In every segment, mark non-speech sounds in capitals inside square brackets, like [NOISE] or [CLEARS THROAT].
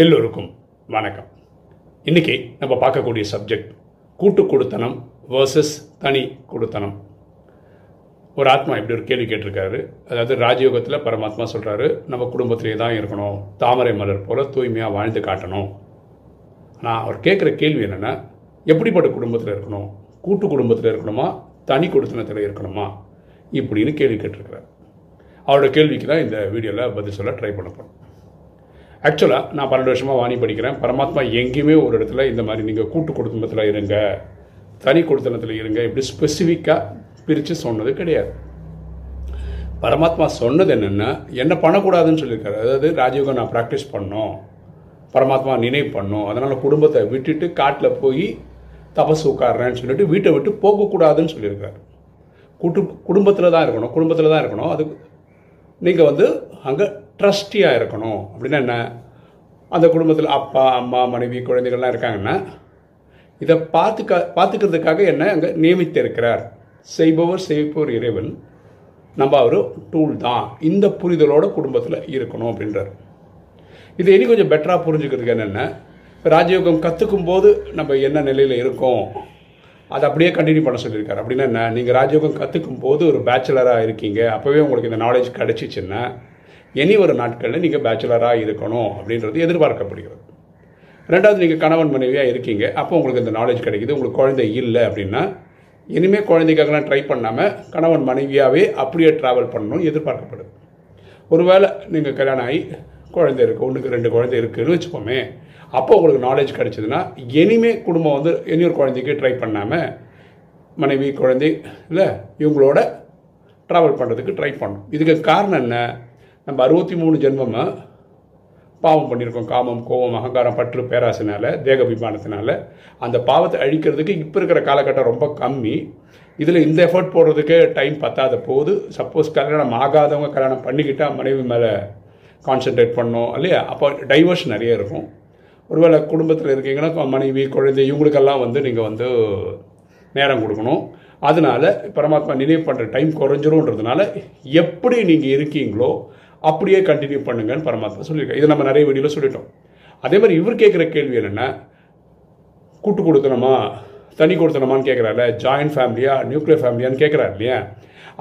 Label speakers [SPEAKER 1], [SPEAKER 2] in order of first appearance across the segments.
[SPEAKER 1] எல்லோருக்கும் வணக்கம். இன்னைக்கு நம்ம பார்க்கக்கூடிய சப்ஜெக்ட் கூட்டு கொடுத்தனம் வர்சஸ் தனி கொடுத்தனம். ஒரு ஆத்மா இப்படி ஒரு கேள்வி கேட்டிருக்காரு. அதாவது ராஜயோகத்தில் பரமாத்மா சொல்கிறாரு நம்ம குடும்பத்திலே தான் இருக்கணும். தாமரை மலர் போல தூய்மையாக வாழ்ந்து காட்டணும். ஆனால் அவர் கேட்குற கேள்வி என்னென்னா எப்படிப்பட்ட குடும்பத்தில் இருக்கணும்? கூட்டு குடும்பத்தில் இருக்கணுமா? தனி கொடுத்தனத்தில் இருக்கணுமா? இப்படின்னு கேள்வி கேட்டிருக்கிறார். அவரோட கேள்விக்கு தான் இந்த வீடியோவில் பதில் சொல்ல ட்ரை பண்ண போகிறோம் ஆக்சுவலாக நான் பன்னெண்டு வருஷமாக வாணி படிக்கிறேன். பரமாத்மா எங்கேயுமே ஒரு இடத்துல இந்த மாதிரி நீங்கள் கூட்டு குடும்பத்தில் இருங்க. தனி குடுத்தனத்தில் இருங்க. இப்படி ஸ்பெசிஃபிக்காக பிரித்து சொன்னது கிடையாது. பரமாத்மா சொன்னது என்னென்னா என்ன பண்ணக்கூடாதுன்னு சொல்லியிருக்காரு. அதாவது ராஜயோகம் நான் ப்ராக்டிஸ் பண்ணோம். பரமாத்மா நினைவு பண்ணோம். அதனால் குடும்பத்தை விட்டுட்டு காட்டில் போய் தபசு உட்காடுறேன்னு சொல்லிட்டு வீட்டை விட்டு போகக்கூடாதுன்னு சொல்லியிருக்காரு. கூட்டு குடும்பத்தில் தான் இருக்கணும். குடும்பத்தில் தான் இருக்கணும். அதுக்கு நீங்கள் வந்து அங்கே ட்ரஸ்டியாக இருக்கணும். அப்படின்னா என்ன? அந்த குடும்பத்தில் அப்பா அம்மா மனைவி குழந்தைகள்லாம் இருக்காங்கன்னா இதை பார்த்துக்க பார்த்துக்கிறதுக்காக என்ன? அங்கே நியமித்திருக்கிறார். செய்பவர் செய்பவர் இறைவன். நம்ம அவர் டூல் தான். இந்த புரிதலோட குடும்பத்தில் இருக்கணும் அப்படின்றார். இது இனி கொஞ்சம் பெட்டராக புரிஞ்சுக்கிறதுக்கு என்னென்ன? ராஜயோகம் கற்றுக்கும் போது நம்ம என்ன நிலையில் இருக்கோம்? அதை அப்படியே கண்டினியூ பண்ண சொல்லியிருக்காரு. அப்படின்னா என்ன? நீங்கள் ராஜயோகம் கற்றுக்கும் போது ஒரு பேச்சுலராக இருக்கீங்க. அப்போவே உங்களுக்கு இந்த நாலேஜ் கிடச்சிச்சின்னா இனி ஒரு நாட்களில் நீங்கள் பேச்சுலராக இருக்கணும் அப்படின்றது எதிர்பார்க்கப்படுகிறது. ரெண்டாவது நீங்கள் கணவன் மனைவியாக இருக்கீங்க. அப்போ உங்களுக்கு இந்த நாலேஜ் கிடைக்குது. உங்களுக்கு குழந்தை இல்லை அப்படின்னா இனிமேல் குழந்தைக்காகலாம் ட்ரை பண்ணாமல் கணவன் மனைவியாகவே அப்படியே ட்ராவல் பண்ணணும்னு எதிர்பார்க்கப்படுது. ஒருவேளை நீங்கள் கல்யாணம் ஆகி குழந்தை இருக்குது ஒன்றுக்கு ரெண்டு குழந்தை இருக்குதுன்னு வச்சுப்போமே அப்போ உங்களுக்கு நாலேஜ் கிடச்சிதுன்னா இனிமே குடும்பம் வந்து இனி ஒரு குழந்தைக்கு ட்ரை பண்ணாமல் மனைவி குழந்தை இல்லை இவங்களோட ட்ராவல் பண்ணுறதுக்கு ட்ரை பண்ணணும். இதுக்கு காரணம் என்ன? நம்ம அறுபத்தி மூணு ஜென்மமாக பாவம் பண்ணியிருக்கோம் காமம் கோபம் அகங்காரம் பற்று பேராசினால தேகபிமானத்தினால. அந்த பாவத்தை அழிக்கிறதுக்கு இப்போ இருக்கிற காலகட்டம் ரொம்ப கம்மி. இதில் இந்த எஃபர்ட் போடுறதுக்கு டைம் பத்தாத போது சப்போஸ் கல்யாணம் ஆகாதவங்க கல்யாணம் பண்ணிக்கிட்டால் மனைவி மேலே கான்சென்ட்ரேட் பண்ணோம் இல்லையா? அப்போ டைவர்ஷன் நிறைய இருக்கும். ஒருவேளை குடும்பத்தில் இருக்கீங்கன்னா மனைவி குழந்தை இவங்களுக்கெல்லாம் வந்து நீங்கள் வந்து நேரம் கொடுக்கணும். அதனால பரமாத்மா நினைவு பண்ணுற டைம் குறைஞ்சிரும்ன்றதுனால எப்படி நீங்கள் இருக்கீங்களோ அப்படியே கண்டினியூ பண்ணுங்கன்னு பரமாத்மா சொல்லியிருக்காரு. இதை நம்ம நிறைய வீடியோவில் சொல்லிட்டோம். அதே மாதிரி இவர் கேட்குற கேள்வி என்னென்னா கூட்டு கொடுத்தனமா தனி கொடுத்தனமான்னு கேட்குறாரு ஜாயின்ட் ஃபேமிலியா நியூக்ளியர் ஃபேமிலியான்னு கேட்குறாரு இல்லையா?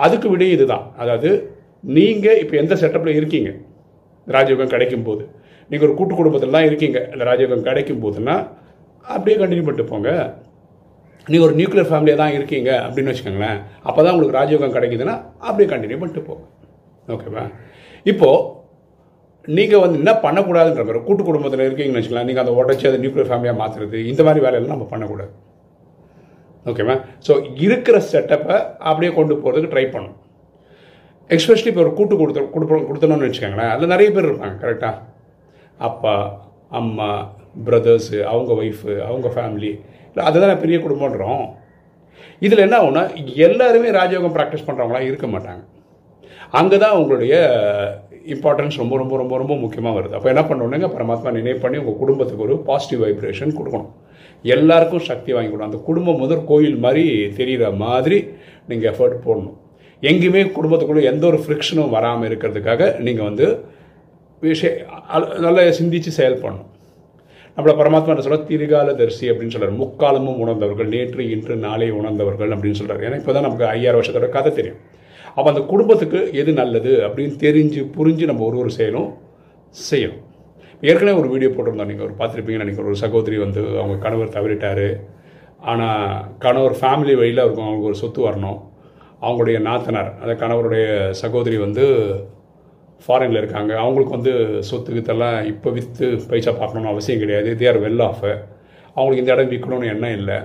[SPEAKER 1] அதுக்கு விட இதுதான். அதாவது நீங்கள் இப்போ எந்த செட்டப்பில் இருக்கீங்க? ராஜயோகம் கிடைக்கும் போது நீங்கள் ஒரு கூட்டு குடும்பத்தில் தான் இருக்கீங்க. இந்த ராஜயோகம் கிடைக்கும் போதுன்னா அப்படியே கண்டினியூ பண்ணிட்டு போங்க. நீங்கள் ஒரு நியூக்ளியர் ஃபேமிலியாக தான் இருக்கீங்க அப்படின்னு வச்சுக்கோங்களேன். அப்போ தான் உங்களுக்கு ராஜயோகம் கிடைக்குதுன்னா அப்படியே கண்டினியூ பண்ணிட்டு போங்க. ஓகேவா இப்போது நீங்கள் வந்து என்ன பண்ணக்கூடாதுன்ற மாதிரி கூட்டு குடும்பத்தில் இருக்கீங்கன்னு வச்சுக்கலாம் நீங்கள் அதை உடச்சி அதை நியூக்ளியர் ஃபேமிலியாக மாற்றுறது இந்த மாதிரி வேலையெல்லாம் நம்ம பண்ணக்கூடாது. ஓகேவா ஸோ இருக்கிற செட்டப்பை அப்படியே கொண்டு போகிறதுக்கு ட்ரை பண்ணும் எக்ஸ்பெஷலி இப்போ ஒரு கூட்டு கொடுத்து கொடுப்போம் கொடுத்தணும்னு வச்சுக்கோங்களேன் அதில் நிறைய பேர் இருப்பாங்க கரெக்டாக அப்பா அம்மா பிரதர்ஸு அவங்க ஒய்ஃபு அவங்க ஃபேமிலி இல்லை அதுதான் பெரிய குடும்பன்றோம் இதில் என்ன ஆகுனா எல்லாருமே ராஜயோகம் ப்ராக்டிஸ் பண்ணுறவங்களாம் இருக்க மாட்டாங்க. அங்கே தான் உங்களுடைய இம்பார்ட்டன்ஸ் ரொம்ப ரொம்ப ரொம்ப ரொம்ப முக்கியமாக வருது. அப்போ என்ன பண்ணணுங்க பரமாத்மா நினைவு பண்ணி உங்கள் குடும்பத்துக்கு ஒரு பாசிட்டிவ் வைப்ரேஷன் கொடுக்கணும். எல்லாருக்கும் சக்தி வாங்கி கொடுக்கணும். அந்த குடும்பம் முதல் கோயில் மாதிரி தெரிகிற மாதிரி நீங்கள் எஃபர்ட் போடணும். எங்கேயுமே குடும்பத்துக்குள்ளே எந்த ஒரு ஃப்ரிக்ஷனும் வராமல் இருக்கிறதுக்காக நீங்கள் வந்து விஷய நல்லா சிந்தித்து செயல் நம்மளை பரமாத்மா என்ன சொல்ல திரிகால தரிசி அப்படின்னு சொல்கிறார் முக்காலமும் உணர்ந்தவர்கள் நேற்று இன்று நாளை உணர்ந்தவர்கள் அப்படின்னு சொல்கிறார் ஏன்னா இப்போ தான் நமக்கு ஐயாயிரம் வருஷத்தோட கதை தெரியும். அப்போ அந்த குடும்பத்துக்கு எது நல்லது அப்படின்னு தெரிஞ்சு புரிஞ்சு நம்ம ஒரு ஒரு செயலும் செய்யணும். ஏற்கனவே ஒரு வீடியோ போட்டிருந்தோம். நீங்கள் ஒரு பார்த்துருப்பீங்கன்னு நினைக்கிறேன். ஒரு சகோதரி வந்து அவங்க கணவர் தவறிட்டார். ஆனால் கணவர் ஃபேமிலி வழியில் இருக்கும் அவங்களுக்கு ஒரு சொத்து வரணும். அவங்களுடைய நாத்தனார் அந்த கணவருடைய சகோதரி வந்து ஃபாரினில் இருக்காங்க. அவங்களுக்கு வந்து சொத்து வித்தெல்லாம் இப்போ விற்று பைசா பார்க்கணுன்னு அவசியம் கிடையாது. தேர் வெல் ஆஃப் அவங்களுக்கு இந்த இடம் விற்கணும்னு எண்ணம் இல்லை.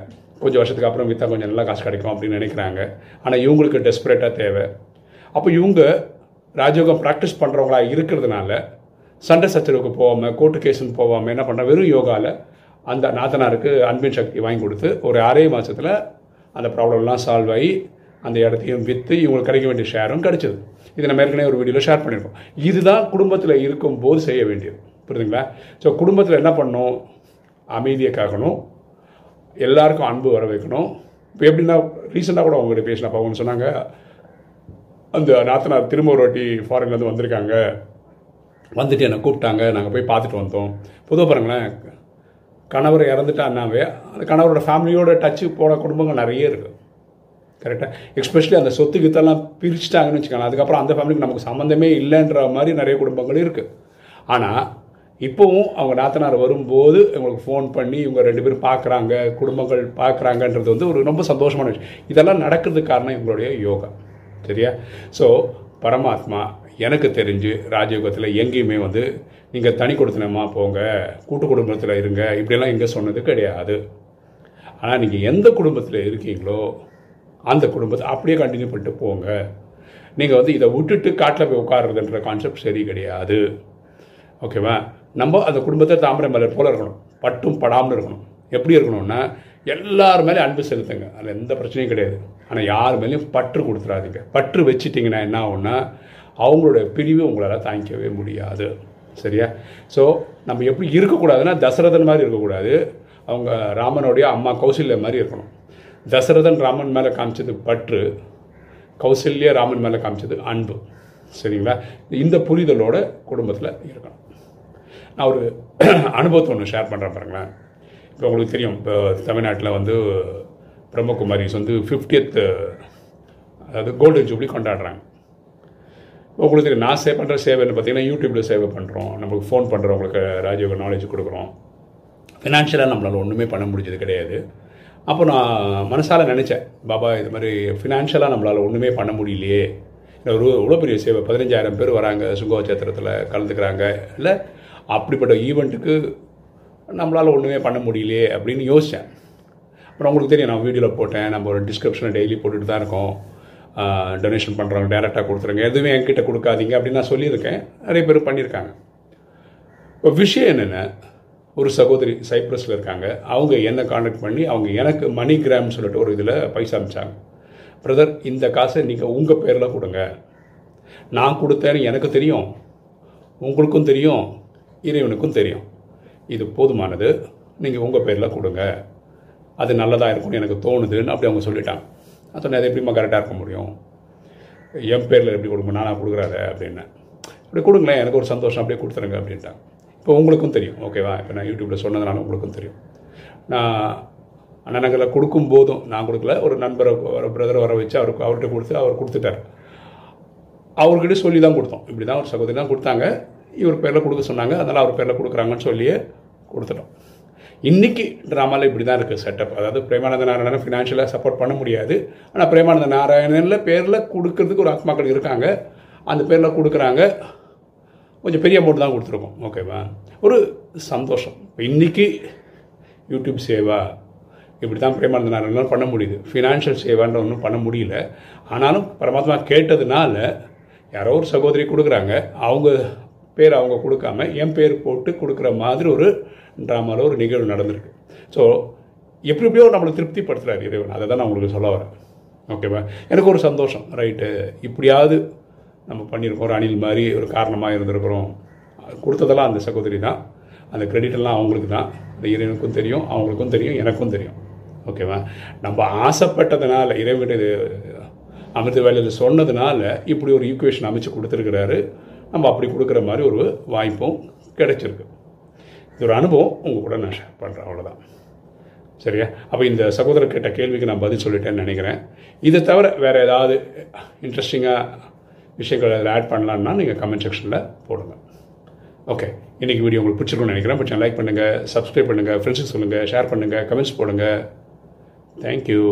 [SPEAKER 1] கொஞ்சம் வருஷத்துக்கு அப்புறம் விற்றா கொஞ்சம் நல்லா காசு கிடைக்கும் அப்படின்னு நினைக்கிறாங்க. ஆனால் இவங்களுக்கு டெஸ்பரேட்டாக தேவை. அப்போ இவங்க ராஜயோகம் ப்ராக்டிஸ் பண்ணுறவங்களா இருக்கிறதுனால சண்டை சச்சரவுக்கு போகாமல் கோர்ட்டு கேஸுன்னு போகாமல் என்ன பண்ணுற வெறும் யோகாவில் அந்த நாத்தனாருக்கு அன்பின் சக்தி வாங்கி கொடுத்து ஒரு ஆறே மாதத்தில் அந்த ப்ராப்ளம்லாம் சால்வ் ஆகி அந்த இடத்தையும் விற்று இவங்களுக்கு கிடைக்க வேண்டிய ஷேரும் கிடைச்சது. இதை நம்ம ஏற்கனவே ஒரு வீடியோவில் ஷேர் பண்ணியிருக்கோம். இதுதான் குடும்பத்தில் இருக்கும்போது செய்ய வேண்டியது. புரியுதுங்களா? ஸோ குடும்பத்தில் என்ன பண்ணணும்? அமைதியை காக்கணும். எல்லாருக்கும் அன்பு வர வைக்கணும். இப்போ எப்படின்னா ரீசெண்டாக கூட அவங்ககிட்ட பேசினப்ப அவங்க சொன்னாங்க அந்த நாத்தனார் திரும்ப ஒரு வாட்டி ஃபாரின்லேருந்து வந்திருக்காங்க. வந்துட்டு என்னை கூப்பிட்டாங்க. நாங்கள் போய் பார்த்துட்டு வந்தோம். பொதுவாக பாருங்களேன் கணவர் இறந்துட்டான்னாவே அந்த கணவரோட ஃபேமிலியோட டச்சு போன குடும்பங்கள் நிறைய இருக்குது கரெக்டாக எஸ்பெஷலி அந்த சொத்து கித்தெல்லாம் பிரிச்சுட்டாங்கன்னு வச்சுக்கோங்களேன். அதுக்கப்புறம் அந்த ஃபேமிலிக்கு நமக்கு சம்மந்தமே இல்லைன்ற மாதிரி நிறைய குடும்பங்கள் இருக்குது ஆனால் இப்போவும் அவங்க நாத்தனார் வரும்போது இவங்களுக்கு ஃபோன் பண்ணி இவங்க ரெண்டு பேரும் பார்க்குறாங்க குடும்பங்கள் பார்க்குறாங்கன்றது வந்து ஒரு ரொம்ப சந்தோஷமான விஷயம். இதெல்லாம் நடக்கிறதுக்கு காரணம் இவங்களுடைய யோகா. சரியா? ஸோ பரமாத்மா எனக்கு தெரிஞ்சு ராஜயோகத்தில் எங்கேயுமே வந்து நீங்கள் தனி கொடுத்தனமாக போங்க கூட்டு குடும்பத்தில் இருங்க இப்படியெல்லாம் எங்கே சொன்னது கிடையாது. ஆனால் நீங்கள் எந்த குடும்பத்தில் இருக்கீங்களோ அந்த குடும்பத்தை அப்படியே கண்டினியூ பண்ணிட்டு போங்க. நீங்கள் வந்து இதை விட்டுட்டு காட்டில் போய் உட்காருறதுன்ற கான்செப்ட் சரி கிடையாது. ஓகேவா நம்ம அந்த குடும்பத்தை தாமரை மலர் போல இருக்கணும். பட்டும் படாமல் இருக்கணும். எப்படி இருக்கணும்னா எல்லார் மேலேயும் அன்பு செலுத்துங்க. அதில் எந்த பிரச்சனையும் கிடையாது. ஆனால் யார் மேலேயும் பற்று கொடுத்துடாதீங்க பற்று வச்சிட்டிங்கன்னா என்ன ஆகும்னா அவங்களோட பிரிவு உங்களால் தாங்கிக்கவே முடியாது. சரியா? ஸோ நம்ம எப்படி இருக்கக்கூடாதுன்னா தசரதன் மாதிரி இருக்கக்கூடாது. அவங்க ராமனுடைய அம்மா கௌசல்யா மாதிரி இருக்கணும். தசரதன் ராமன் மேலே காமிச்சது பற்று கௌசல்யா ராமன் மேலே காமிச்சது அன்பு. சரிங்களா? இந்த புரிதலோட குடும்பத்தில் இருக்கணும். நான் ஒரு [CLEARS THROAT] அனுபவத்தை ஒன்று ஷேர் பண்ணுறேன் பாருங்களேன். இப்போ உங்களுக்கு தெரியும் இப்போ தமிழ்நாட்டில் வந்து பிரம்மகுமாரிஸ் வந்து ஃபிஃப்டியத் அதாவது கோல்டன் ஜூப்ளி கொண்டாடுறாங்க. உங்களுக்கு தெரியும் நான் சேவ் பண்ணுற சேவைன்னு பார்த்தீங்கன்னா யூடியூப்பில் சேவை பண்ணுறோம் நம்மளுக்கு ஃபோன் பண்ணுறோம் உங்களுக்கு ராஜயோக நாலேஜ் கொடுக்குறோம். ஃபினான்ஷியலாக நம்மளால் ஒன்றுமே பண்ண முடிஞ்சது கிடையாது. அப்போ நான் மனசால் நினச்சேன் பாபா இது மாதிரி ஃபினான்ஷியலாக நம்மளால் ஒன்றுமே பண்ண முடியலையே. ஒரு இவ்வளோ பெரிய சேவை பதினஞ்சாயிரம் பேர் வராங்க சுங்கோச்சத்திரத்தில் கலந்துக்கிறாங்க. இல்லை அப்படிப்பட்ட ஈவெண்ட்டுக்கு நம்மளால் ஒன்றுமே பண்ண முடியலையே அப்படின்னு யோசித்தேன் அப்புறம் உங்களுக்கு தெரியும் நான் வீடியோவில் போட்டேன். நம்ம ஒரு டிஸ்கிரிப்ஷனை டெய்லி போட்டுட்டு தான் இருக்கோம். டொனேஷன் பண்ணுறவங்க டேரெக்டாக கொடுத்துருங்க. எதுவுமே என்கிட்ட கொடுக்காதீங்க அப்படின்னு நான் சொல்லியிருக்கேன். நிறைய பேர் பண்ணியிருக்காங்க. இப்போ விஷயம் என்னென்ன ஒரு சகோதரி சைப்ரஸில் இருக்காங்க. அவங்க என்ன காண்டாக்ட் பண்ணி அவங்க எனக்கு மணி கிராம் சொல்லிட்டு ஒரு இதில் பைசா அமிச்சாங்க. பிரதர் இந்த காசை நீங்கள் உங்கள் பேரில் கொடுங்க. நான் கொடுத்தேன்னு எனக்கு தெரியும். உங்களுக்கும் தெரியும். இறைவனுக்கும் தெரியும். இது போதுமானது. நீங்கள் உங்கள் பேரில் கொடுங்க. அது நல்லதாக இருக்கும்னு எனக்கு தோணுதுன்னு அப்படி அவங்க சொல்லிட்டாங்க. நான் சொன்னேன் அது எப்படிமா கரெக்டாக இருக்க முடியும்? என் பேரில் எப்படி கொடுங்க? நானாக கொடுக்குறாரு? அப்படின்னு. அப்படி கொடுங்களேன். எனக்கு ஒரு சந்தோஷம். அப்படியே கொடுத்துருங்க. அப்படின்ட்டாங்க. இப்போ உங்களுக்கும் தெரியும். ஓகேவா இப்போ நான் யூடியூப்பில் சொன்னதுனால உங்களுக்கும் தெரியும். நான் அண்ணனங்களை கொடுக்கும் போதும் நான் கொடுக்கல. ஒரு நண்பரை ஒரு பிரதரை வர வச்சு அவருக்கு அவர்கிட்ட கொடுத்து அவர் கொடுத்துட்டார். அவர்கிட்ட சொல்லி தான் கொடுத்தோம். இப்படி தான் ஒரு சகோதரி தான் கொடுத்தாங்க. இவர் பேரில் கொடுக்க சொன்னாங்க. அதனால் அவர் பேரில் கொடுக்குறாங்கன்னு சொல்லியே கொடுத்துட்டோம். இன்றைக்கி ட்ராமாவில் இப்படி தான் இருக்குது செட்டப் அதாவது பிரேமானந்த நாராயணன் ஃபினான்ஷியலாக சப்போர்ட் பண்ண முடியாது. ஆனால் பிரேமானந்த நாராயணனில் பேரில் கொடுக்கறதுக்கு ஒரு ஆத்மாக்கள் இருக்காங்க. அந்த பேரில் கொடுக்குறாங்க. கொஞ்சம் பெரிய அமௌண்ட் தான் கொடுத்துருக்கோம். ஓகேவா ஒரு சந்தோஷம். இப்போ இன்றைக்கி யூடியூப் சேவா இப்படி தான் பிரேமானந்த நாராயணன் பண்ண முடியுது. ஃபினான்ஷியல் சேவான்ற ஒன்றும் பண்ண முடியல. ஆனாலும் பரமாத்மா கேட்டதுனால யாரோ ஒரு சகோதரி கொடுக்குறாங்க. அவங்க பேர் அவங்க கொடுக்காம என் பேர் போட்டு கொடுக்குற மாதிரி ஒரு ட்ராமாவில் ஒரு நிகழ்வு நடந்திருக்கு. ஸோ எப்படி எப்படியோ நம்மளை திருப்திப்படுத்துகிறார் இறைவன். அதை தான் நான் உங்களுக்கு சொல்ல வரேன். ஓகேவா எனக்கு ஒரு சந்தோஷம். ரைட்டு இப்படியாவது நம்ம பண்ணியிருக்கோம். ஒரு அணில் மாதிரி ஒரு காரணமாக இருந்திருக்கிறோம். கொடுத்ததெல்லாம் அந்த சகோதரி தான். அந்த கிரெடிட்டெல்லாம் அவங்களுக்கு தான். அந்த இறைவனுக்கும் தெரியும் அவங்களுக்கும் தெரியும் எனக்கும் தெரியும். ஓகேவா நம்ம ஆசைப்பட்டதுனால இறைவன் இது அமிர்த வேலையில் சொன்னதுனால இப்படி ஒரு ஈக்குவேஷன் அமைச்சு கொடுத்துருக்கிறாரு. நம்ம அப்படி கொடுக்குற மாதிரி ஒரு வாய்ப்பும் கிடைச்சிருக்கு. இது ஒரு அனுபவம் உங்கள் கூட நான் ஷேர் பண்ணுறேன் அவ்வளோதான் சரியா? அப்போ இந்த சகோதரர் கேட்ட கேள்விக்கு நான் பதில் சொல்லிட்டேன்னு நினைக்கிறேன். இதை தவிர வேறு ஏதாவது இன்ட்ரெஸ்டிங்காக விஷயங்கள் அதில் ஆட் பண்ணலான்னா நீங்கள் கமெண்ட் செக்ஷனில் போடுங்க. ஓகே இன்றைக்கி வீடியோ உங்களுக்கு பிடிச்சிருக்கும்னு நினைக்கிறேன். பிடிச்சா லைக் பண்ணுங்கள் சப்ஸ்கிரைப் பண்ணுங்கள் ஃப்ரெண்ட்ஸுக்கு சொல்லுங்கள் ஷேர் பண்ணுங்கள் கமெண்ட்ஸ் போடுங்கள் தேங்க்யூ